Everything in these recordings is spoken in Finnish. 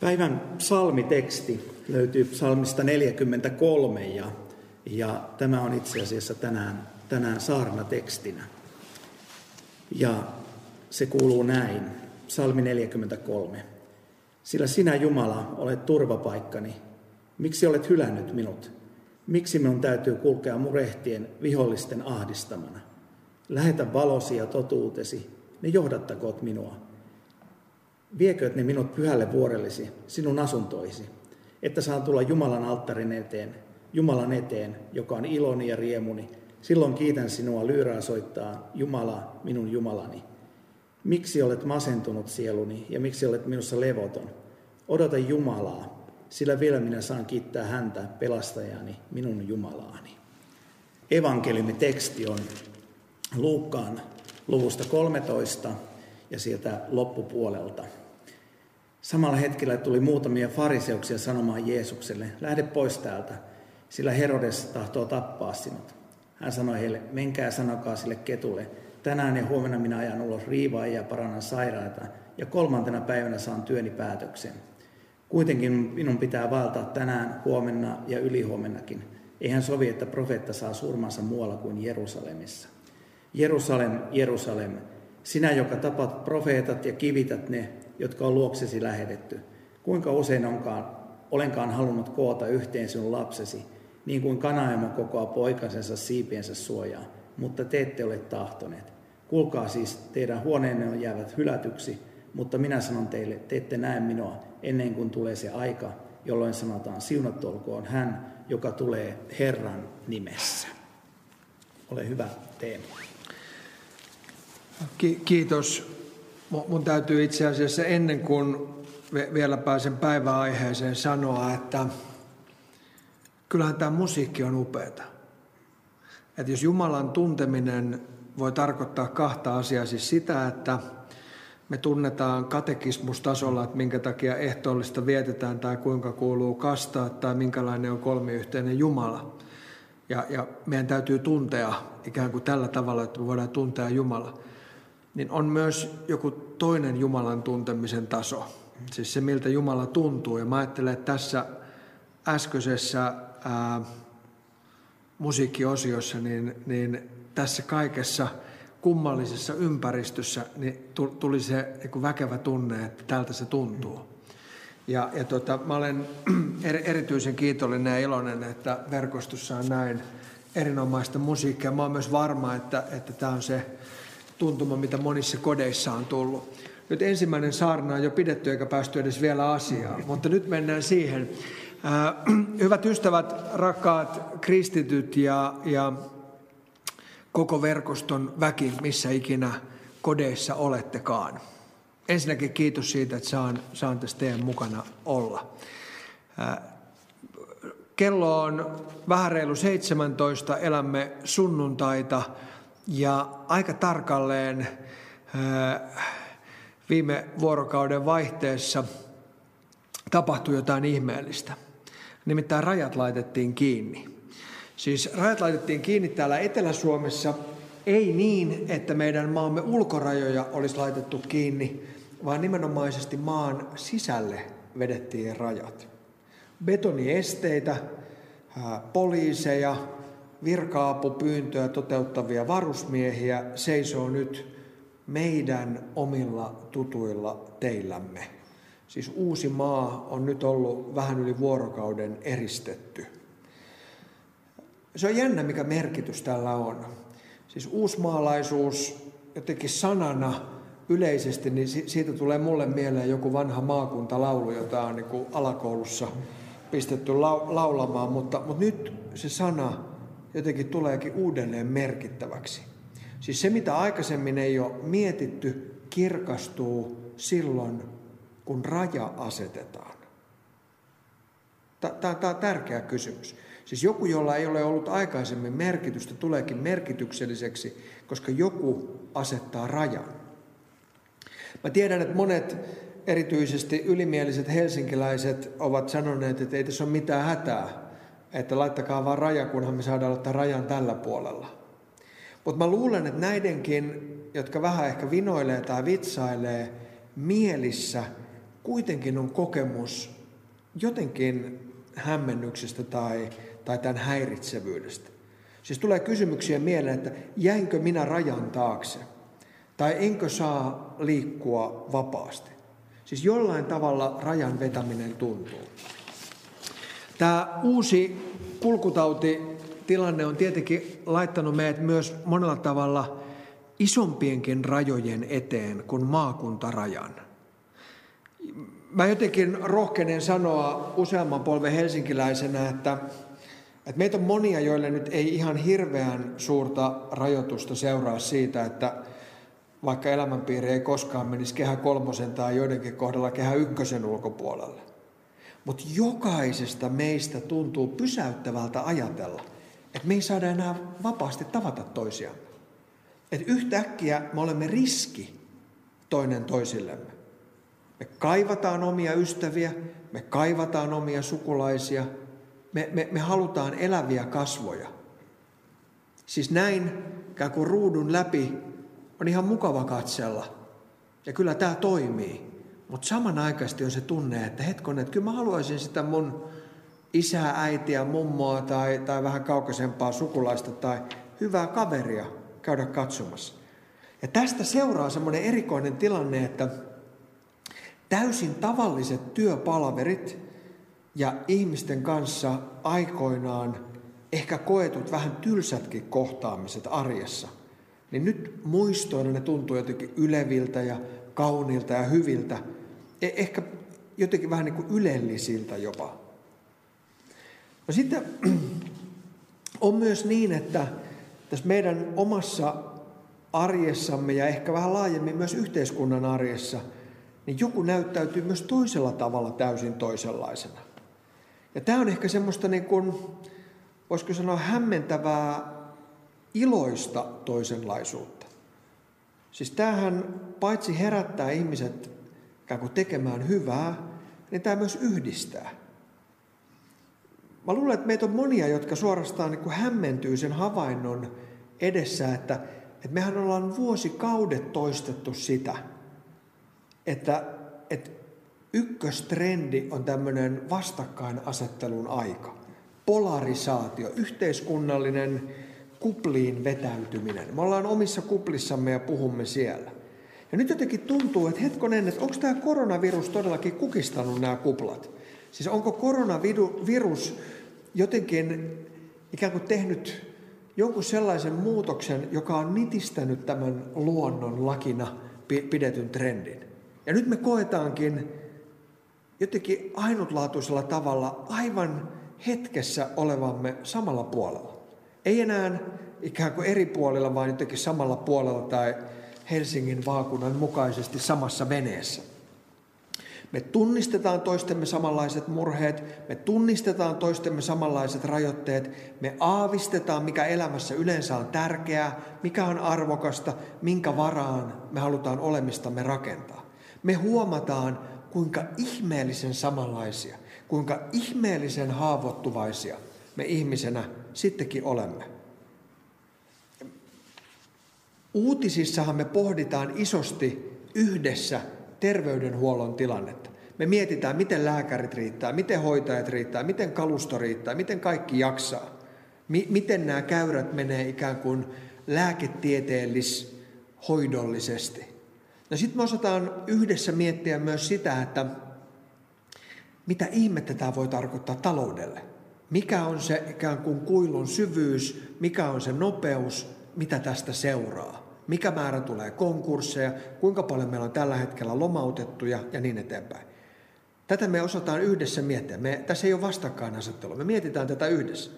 Päivän psalmiteksti löytyy psalmista 43 ja, ja tämä on itse asiassa tänään, tänään saarnatekstinä. Ja se kuuluu näin, psalmi 43. Sillä sinä Jumala olet turvapaikkani. Miksi olet hylännyt minut? Miksi minun täytyy kulkea murehtien vihollisten ahdistamana? Lähetä valosi ja totuutesi, ne johdattakoot minua. Viekööt ne minut pyhälle vuorellisi, sinun asuntoisi, että saan tulla Jumalan alttarin eteen, Jumalan eteen, joka on iloni ja riemuni. Silloin kiitän sinua lyyrää soittaa, Jumala, minun Jumalani. Miksi olet masentunut sieluni ja miksi olet minussa levoton? Odota Jumalaa, sillä vielä minä saan kiittää häntä, pelastajani, minun Jumalaani. Evankeliumiteksti on Luukkaan luvusta 13 ja sieltä loppupuolelta. Samalla hetkellä tuli muutamia fariseuksia sanomaan Jeesukselle, lähde pois täältä, sillä Herodes tahtoo tappaa sinut. Hän sanoi heille, menkää sanokaa sille ketulle, tänään ja huomenna minä ajan ulos riivaa ja parannan sairaita, ja kolmantena päivänä saan työni päätöksen. Kuitenkin minun pitää valtaa tänään, huomenna ja ylihuomennakin. Eihän sovi, että profeetta saa surmansa muualla kuin Jerusalemissa. Jerusalem, Jerusalem, sinä, joka tapat profeetat ja kivität ne, jotka on luoksesi lähetetty. Kuinka usein onkaan, olenkaan halunnut koota yhteen sinun lapsesi, niin kuin kanaemo kokoaa poikasensa siipiensä suojaa, mutta te ette ole tahtoneet. Kuulkaa siis, teidän huoneenne on jäävät hylätyksi, mutta minä sanon teille, te ette näe minua ennen kuin tulee se aika, jolloin sanotaan, siunattu olkoon hän, joka tulee Herran nimessä. Ole hyvä, Teemu. Ki- kiitos. Mun täytyy itse asiassa ennen kuin vielä pääsen päiväaiheeseen sanoa, että kyllähän tämä musiikki on upeata. Että jos Jumalan tunteminen voi tarkoittaa kahta asiaa, siis sitä, että me tunnetaan katekismustasolla, että minkä takia ehtoollista vietetään tai kuinka kuuluu kastaa tai minkälainen on kolmiyhteinen Jumala. Ja, ja meidän täytyy tuntea ikään kuin tällä tavalla, että me voidaan tuntea Jumala niin on myös joku toinen Jumalan tuntemisen taso. Siis se, miltä Jumala tuntuu. Ja mä ajattelen, että tässä äskeisessä ää, musiikkiosiossa, niin, niin tässä kaikessa kummallisessa ympäristössä niin tuli se niin väkevä tunne, että tältä se tuntuu. Ja, ja tota, mä olen erityisen kiitollinen ja iloinen, että verkostossa on näin erinomaista musiikkia. Mä olen myös varma, että, että tämä on se tuntuma, mitä monissa kodeissa on tullut. Nyt ensimmäinen saarna on jo pidetty eikä päästy edes vielä asiaan, mutta nyt mennään siihen. Äh, hyvät ystävät, rakkaat kristityt ja, ja koko verkoston väki, missä ikinä kodeissa olettekaan. Ensinnäkin kiitos siitä, että saan, saan tässä teidän mukana olla. Äh, kello on vähän reilu 17, elämme sunnuntaita – ja aika tarkalleen viime vuorokauden vaihteessa tapahtui jotain ihmeellistä. Nimittäin rajat laitettiin kiinni. Siis rajat laitettiin kiinni täällä Etelä-Suomessa, ei niin, että meidän maamme ulkorajoja olisi laitettu kiinni, vaan nimenomaisesti maan sisälle vedettiin rajat. Betoniesteitä, poliiseja, virka-apupyyntöä toteuttavia varusmiehiä seisoo nyt meidän omilla tutuilla teillämme. Siis uusi maa on nyt ollut vähän yli vuorokauden eristetty. Se on jännä, mikä merkitys tällä on. Siis uusmaalaisuus jotenkin sanana yleisesti, niin siitä tulee mulle mieleen joku vanha maakuntalaulu, jota on niin alakoulussa pistetty laulamaan, mutta, mutta nyt se sana jotenkin tuleekin uudelleen merkittäväksi. Siis se, mitä aikaisemmin ei ole mietitty, kirkastuu silloin, kun raja asetetaan. Tämä on tärkeä kysymys. Siis joku, jolla ei ole ollut aikaisemmin merkitystä, tuleekin merkitykselliseksi, koska joku asettaa rajan. Mä tiedän, että monet erityisesti ylimieliset helsinkiläiset ovat sanoneet, että ei tässä ole mitään hätää että laittakaa vaan raja, kunhan me saadaan ottaa rajan tällä puolella. Mutta mä luulen, että näidenkin, jotka vähän ehkä vinoilee tai vitsailee, mielissä kuitenkin on kokemus jotenkin hämmennyksestä tai, tai tämän häiritsevyydestä. Siis tulee kysymyksiä mieleen, että jäinkö minä rajan taakse? Tai enkö saa liikkua vapaasti? Siis jollain tavalla rajan vetäminen tuntuu. Tämä uusi kulkutautitilanne on tietenkin laittanut meidät myös monella tavalla isompienkin rajojen eteen kuin maakuntarajan. Mä jotenkin rohkenen sanoa useamman polven helsinkiläisenä, että, että meitä on monia, joille nyt ei ihan hirveän suurta rajoitusta seuraa siitä, että vaikka elämänpiiri ei koskaan menisi kehä kolmosen tai joidenkin kohdalla kehä ykkösen ulkopuolelle. Mutta jokaisesta meistä tuntuu pysäyttävältä ajatella, että me ei saada enää vapaasti tavata toisiamme. Että yhtäkkiä me olemme riski toinen toisillemme. Me kaivataan omia ystäviä, me kaivataan omia sukulaisia, me, me, me halutaan eläviä kasvoja. Siis näin, ikään kuin ruudun läpi, on ihan mukava katsella. Ja kyllä tämä toimii. Mutta samanaikaisesti on se tunne, että hetkonen, että kyllä mä haluaisin sitä mun isää, äitiä, mummoa tai, tai vähän kaukaisempaa sukulaista tai hyvää kaveria käydä katsomassa. Ja tästä seuraa semmoinen erikoinen tilanne, että täysin tavalliset työpalaverit ja ihmisten kanssa aikoinaan ehkä koetut vähän tylsätkin kohtaamiset arjessa, niin nyt muistoina ne tuntuu jotenkin yleviltä ja kauniilta ja hyviltä, ehkä jotenkin vähän niin kuin ylellisiltä jopa. No sitten on myös niin, että tässä meidän omassa arjessamme ja ehkä vähän laajemmin myös yhteiskunnan arjessa, niin joku näyttäytyy myös toisella tavalla täysin toisenlaisena. Ja tämä on ehkä semmoista niin kuin, voisiko sanoa hämmentävää iloista toisenlaisuutta. Siis tämähän paitsi herättää ihmiset ikään kuin tekemään hyvää, niin tämä myös yhdistää. Mä luulen, että meitä on monia, jotka suorastaan niin kuin hämmentyy sen havainnon edessä, että, että mehän ollaan vuosikaudet toistettu sitä, että, että ykköstrendi on tämmöinen vastakkainasettelun aika. Polarisaatio, yhteiskunnallinen kupliin vetäytyminen. Me ollaan omissa kuplissamme ja puhumme siellä. Ja nyt jotenkin tuntuu, että hetkonen, että onko tämä koronavirus todellakin kukistanut nämä kuplat? Siis onko koronavirus jotenkin ikään kuin tehnyt jonkun sellaisen muutoksen, joka on nitistänyt tämän luonnon lakina pidetyn trendin. Ja nyt me koetaankin jotenkin ainutlaatuisella tavalla aivan hetkessä olevamme samalla puolella. Ei enää ikään kuin eri puolilla, vaan jotenkin samalla puolella tai Helsingin vaakunan mukaisesti samassa veneessä. Me tunnistetaan toistemme samanlaiset murheet, me tunnistetaan toistemme samanlaiset rajoitteet, me aavistetaan, mikä elämässä yleensä on tärkeää, mikä on arvokasta, minkä varaan me halutaan olemistamme rakentaa. Me huomataan, kuinka ihmeellisen samanlaisia, kuinka ihmeellisen haavoittuvaisia me ihmisenä sittenkin olemme. Uutisissahan me pohditaan isosti yhdessä terveydenhuollon tilannetta. Me mietitään, miten lääkärit riittää, miten hoitajat riittää, miten kalusto riittää, miten kaikki jaksaa. M- miten nämä käyrät menee ikään kuin lääketieteellis hoidollisesti. No sitten me osataan yhdessä miettiä myös sitä, että mitä ihmettä tämä voi tarkoittaa taloudelle. Mikä on se ikään kuin kuilun syvyys, mikä on se nopeus, mitä tästä seuraa mikä määrä tulee konkursseja, kuinka paljon meillä on tällä hetkellä lomautettuja ja niin eteenpäin. Tätä me osataan yhdessä miettiä. Me, tässä ei ole vastakkainasettelua, me mietitään tätä yhdessä.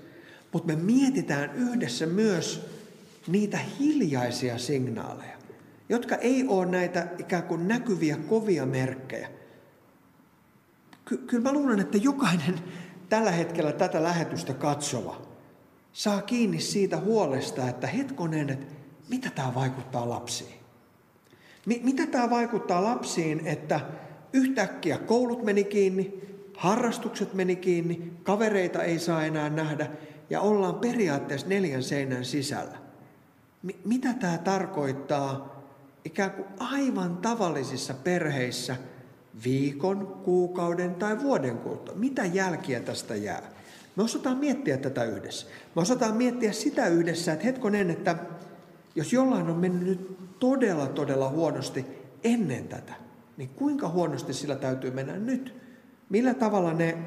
Mutta me mietitään yhdessä myös niitä hiljaisia signaaleja, jotka ei ole näitä ikään kuin näkyviä kovia merkkejä. Ky- kyllä mä luulen, että jokainen tällä hetkellä tätä lähetystä katsova saa kiinni siitä huolesta, että hetkonen, että mitä tämä vaikuttaa lapsiin? Mitä tämä vaikuttaa lapsiin, että yhtäkkiä koulut meni kiinni, harrastukset meni kiinni, kavereita ei saa enää nähdä ja ollaan periaatteessa neljän seinän sisällä. mitä tämä tarkoittaa ikään kuin aivan tavallisissa perheissä viikon, kuukauden tai vuoden kuluttua. Mitä jälkiä tästä jää? Me osataan miettiä tätä yhdessä. Me osataan miettiä sitä yhdessä, että hetkonen, että jos jollain on mennyt nyt todella, todella huonosti ennen tätä, niin kuinka huonosti sillä täytyy mennä nyt? Millä tavalla ne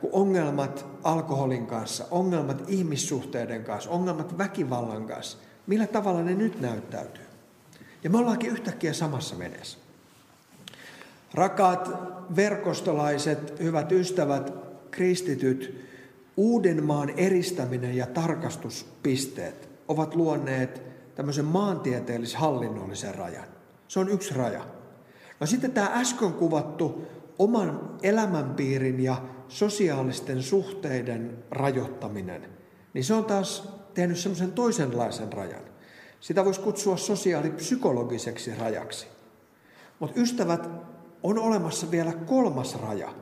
kuin ongelmat alkoholin kanssa, ongelmat ihmissuhteiden kanssa, ongelmat väkivallan kanssa, millä tavalla ne nyt näyttäytyy? Ja me ollaankin yhtäkkiä samassa veneessä. Rakaat verkostolaiset, hyvät ystävät, kristityt, Uudenmaan eristäminen ja tarkastuspisteet ovat luonneet tämmöisen maantieteellis-hallinnollisen rajan. Se on yksi raja. No sitten tämä äsken kuvattu oman elämänpiirin ja sosiaalisten suhteiden rajoittaminen, niin se on taas tehnyt semmoisen toisenlaisen rajan. Sitä voisi kutsua sosiaalipsykologiseksi rajaksi. Mutta ystävät, on olemassa vielä kolmas raja,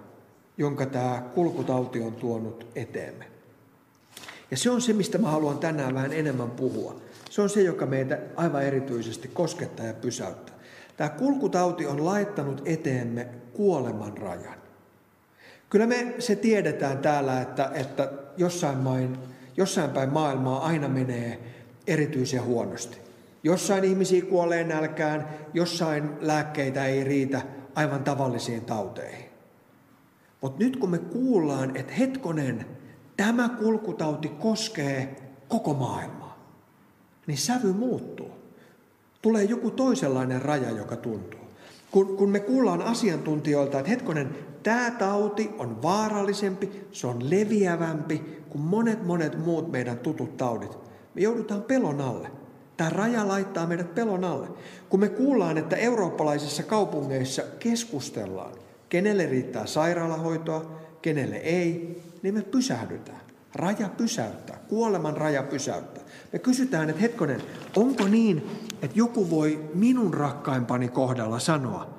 jonka tämä kulkutauti on tuonut eteemme. Ja se on se, mistä mä haluan tänään vähän enemmän puhua. Se on se, joka meitä aivan erityisesti koskettaa ja pysäyttää. Tämä kulkutauti on laittanut eteemme kuoleman rajan. Kyllä me se tiedetään täällä, että, että jossain, main, jossain päin maailmaa aina menee erityisen huonosti. Jossain ihmisiä kuolee nälkään, jossain lääkkeitä ei riitä aivan tavallisiin tauteihin. Mutta nyt kun me kuullaan, että hetkonen, tämä kulkutauti koskee koko maailmaa, niin sävy muuttuu. Tulee joku toisenlainen raja, joka tuntuu. Kun, kun me kuullaan asiantuntijoilta, että hetkonen, tämä tauti on vaarallisempi, se on leviävämpi kuin monet monet muut meidän tutut taudit, me joudutaan pelon alle. Tämä raja laittaa meidät pelon alle. Kun me kuullaan, että eurooppalaisissa kaupungeissa keskustellaan, kenelle riittää sairaalahoitoa, kenelle ei, niin me pysähdytään. Raja pysäyttää, kuoleman raja pysäyttää. Me kysytään, että hetkonen, onko niin, että joku voi minun rakkaimpani kohdalla sanoa,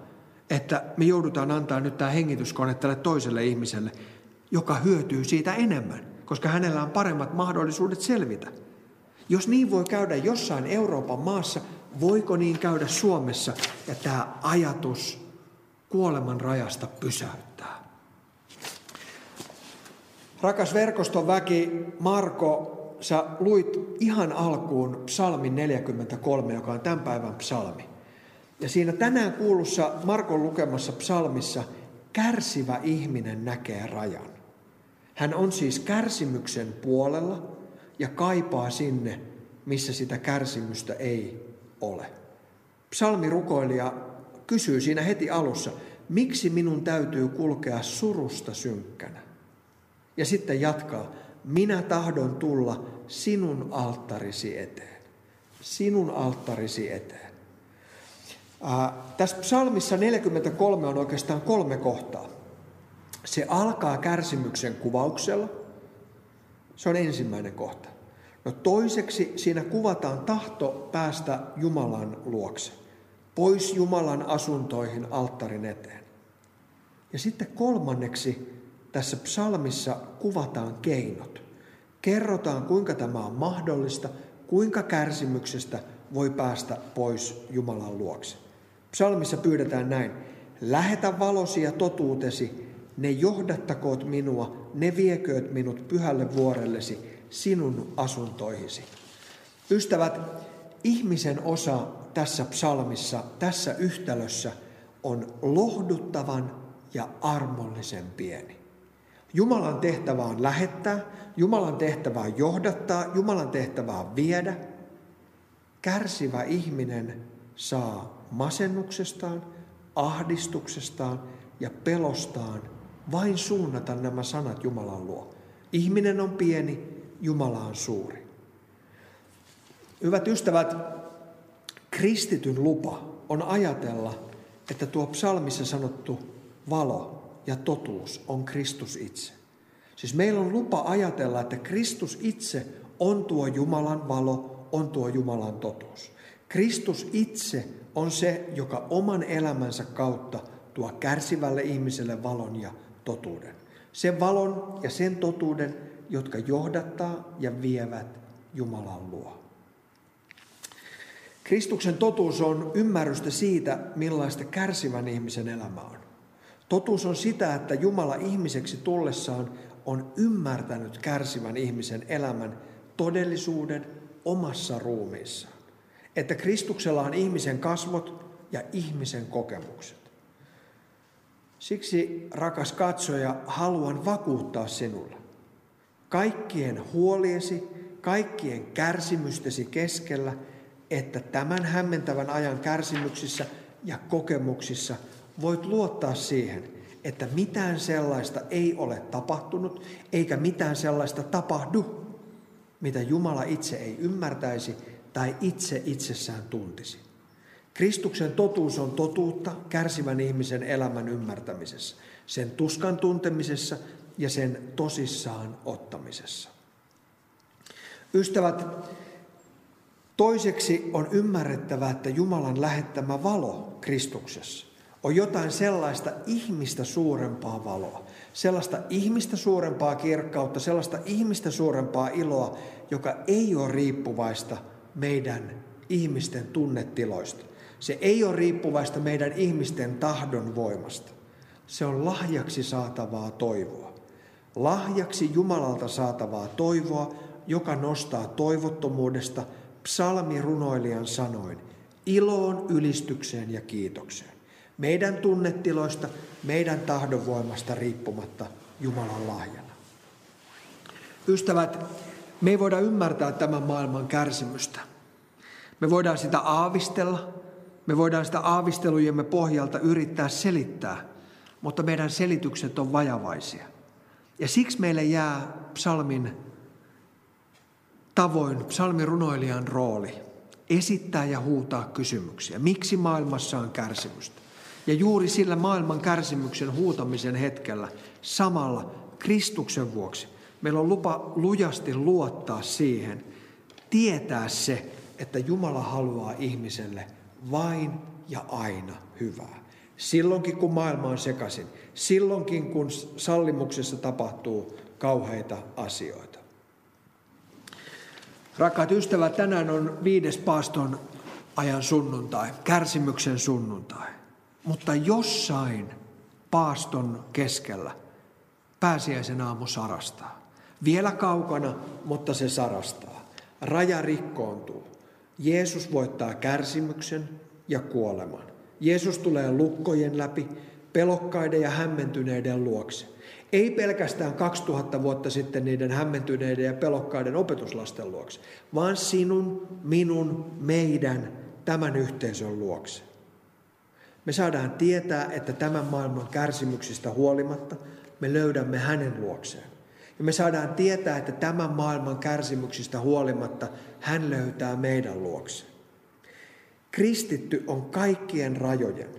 että me joudutaan antaa nyt tämä hengityskone tälle toiselle ihmiselle, joka hyötyy siitä enemmän, koska hänellä on paremmat mahdollisuudet selvitä. Jos niin voi käydä jossain Euroopan maassa, voiko niin käydä Suomessa? Ja tämä ajatus kuoleman rajasta pysäyttää. Rakas verkoston väki, Marko, sä luit ihan alkuun psalmin 43, joka on tämän päivän psalmi. Ja siinä tänään kuulussa Markon lukemassa psalmissa kärsivä ihminen näkee rajan. Hän on siis kärsimyksen puolella, ja kaipaa sinne, missä sitä kärsimystä ei ole. Psalmirukoilija kysyy siinä heti alussa, miksi minun täytyy kulkea surusta synkkänä? Ja sitten jatkaa, minä tahdon tulla sinun alttarisi eteen. Sinun alttarisi eteen. Ää, tässä psalmissa 43 on oikeastaan kolme kohtaa. Se alkaa kärsimyksen kuvauksella – se on ensimmäinen kohta. No toiseksi siinä kuvataan tahto päästä Jumalan luokse, pois Jumalan asuntoihin alttarin eteen. Ja sitten kolmanneksi tässä psalmissa kuvataan keinot. Kerrotaan, kuinka tämä on mahdollista, kuinka kärsimyksestä voi päästä pois Jumalan luokse. Psalmissa pyydetään näin. Lähetä valosi ja totuutesi, ne johdattakoot minua, ne viekööt minut pyhälle vuorellesi, sinun asuntoihisi. Ystävät, ihmisen osa tässä psalmissa, tässä yhtälössä on lohduttavan ja armollisen pieni. Jumalan tehtävä on lähettää, Jumalan tehtävä on johdattaa, Jumalan tehtävä on viedä. Kärsivä ihminen saa masennuksestaan, ahdistuksestaan ja pelostaan vain suunnata nämä sanat Jumalan luo. Ihminen on pieni, Jumala on suuri. Hyvät ystävät, kristityn lupa on ajatella, että tuo psalmissa sanottu valo ja totuus on Kristus itse. Siis meillä on lupa ajatella, että Kristus itse on tuo Jumalan valo, on tuo Jumalan totuus. Kristus itse on se, joka oman elämänsä kautta tuo kärsivälle ihmiselle valon ja totuuden. Sen valon ja sen totuuden, jotka johdattaa ja vievät Jumalan luo. Kristuksen totuus on ymmärrystä siitä, millaista kärsivän ihmisen elämä on. Totuus on sitä, että Jumala ihmiseksi tullessaan on ymmärtänyt kärsivän ihmisen elämän todellisuuden omassa ruumiissaan. Että Kristuksella on ihmisen kasvot ja ihmisen kokemukset. Siksi, rakas katsoja, haluan vakuuttaa sinulle. Kaikkien huoliesi, kaikkien kärsimystesi keskellä, että tämän hämmentävän ajan kärsimyksissä ja kokemuksissa voit luottaa siihen, että mitään sellaista ei ole tapahtunut, eikä mitään sellaista tapahdu, mitä Jumala itse ei ymmärtäisi tai itse itsessään tuntisi. Kristuksen totuus on totuutta kärsivän ihmisen elämän ymmärtämisessä, sen tuskan tuntemisessa ja sen tosissaan ottamisessa. Ystävät, toiseksi on ymmärrettävä, että Jumalan lähettämä valo Kristuksessa on jotain sellaista ihmistä suurempaa valoa, sellaista ihmistä suurempaa kirkkautta, sellaista ihmistä suurempaa iloa, joka ei ole riippuvaista meidän ihmisten tunnetiloista. Se ei ole riippuvaista meidän ihmisten tahdon voimasta. Se on lahjaksi saatavaa toivoa. Lahjaksi Jumalalta saatavaa toivoa, joka nostaa toivottomuudesta psalmirunoilijan sanoin iloon, ylistykseen ja kiitokseen. Meidän tunnetiloista, meidän tahdonvoimasta riippumatta Jumalan lahjana. Ystävät, me ei voida ymmärtää tämän maailman kärsimystä. Me voidaan sitä aavistella, me voidaan sitä aavistelujemme pohjalta yrittää selittää, mutta meidän selitykset on vajavaisia. Ja siksi meille jää psalmin tavoin, psalmin runoilijan rooli, esittää ja huutaa kysymyksiä. Miksi maailmassa on kärsimystä? Ja juuri sillä maailman kärsimyksen huutamisen hetkellä samalla Kristuksen vuoksi meillä on lupa lujasti luottaa siihen, tietää se, että Jumala haluaa ihmiselle vain ja aina hyvää. Silloinkin kun maailma on sekaisin, silloinkin kun sallimuksessa tapahtuu kauheita asioita. Rakkaat ystävät, tänään on viides paaston ajan sunnuntai, kärsimyksen sunnuntai. Mutta jossain paaston keskellä pääsiäisen aamu sarastaa. Vielä kaukana, mutta se sarastaa. Raja rikkoontuu. Jeesus voittaa kärsimyksen ja kuoleman. Jeesus tulee lukkojen läpi, pelokkaiden ja hämmentyneiden luokse. Ei pelkästään 2000 vuotta sitten niiden hämmentyneiden ja pelokkaiden opetuslasten luokse, vaan sinun, minun, meidän, tämän yhteisön luokse. Me saadaan tietää, että tämän maailman kärsimyksistä huolimatta me löydämme hänen luokseen. Ja me saadaan tietää, että tämän maailman kärsimyksistä huolimatta hän löytää meidän luokseen. Kristitty on kaikkien rajojen.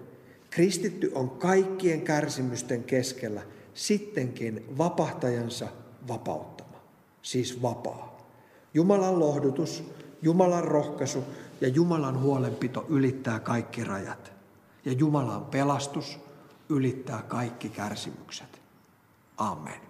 Kristitty on kaikkien kärsimysten keskellä sittenkin vapahtajansa vapauttama, siis vapaa. Jumalan lohdutus, Jumalan rohkaisu ja Jumalan huolenpito ylittää kaikki rajat. Ja Jumalan pelastus ylittää kaikki kärsimykset. Amen.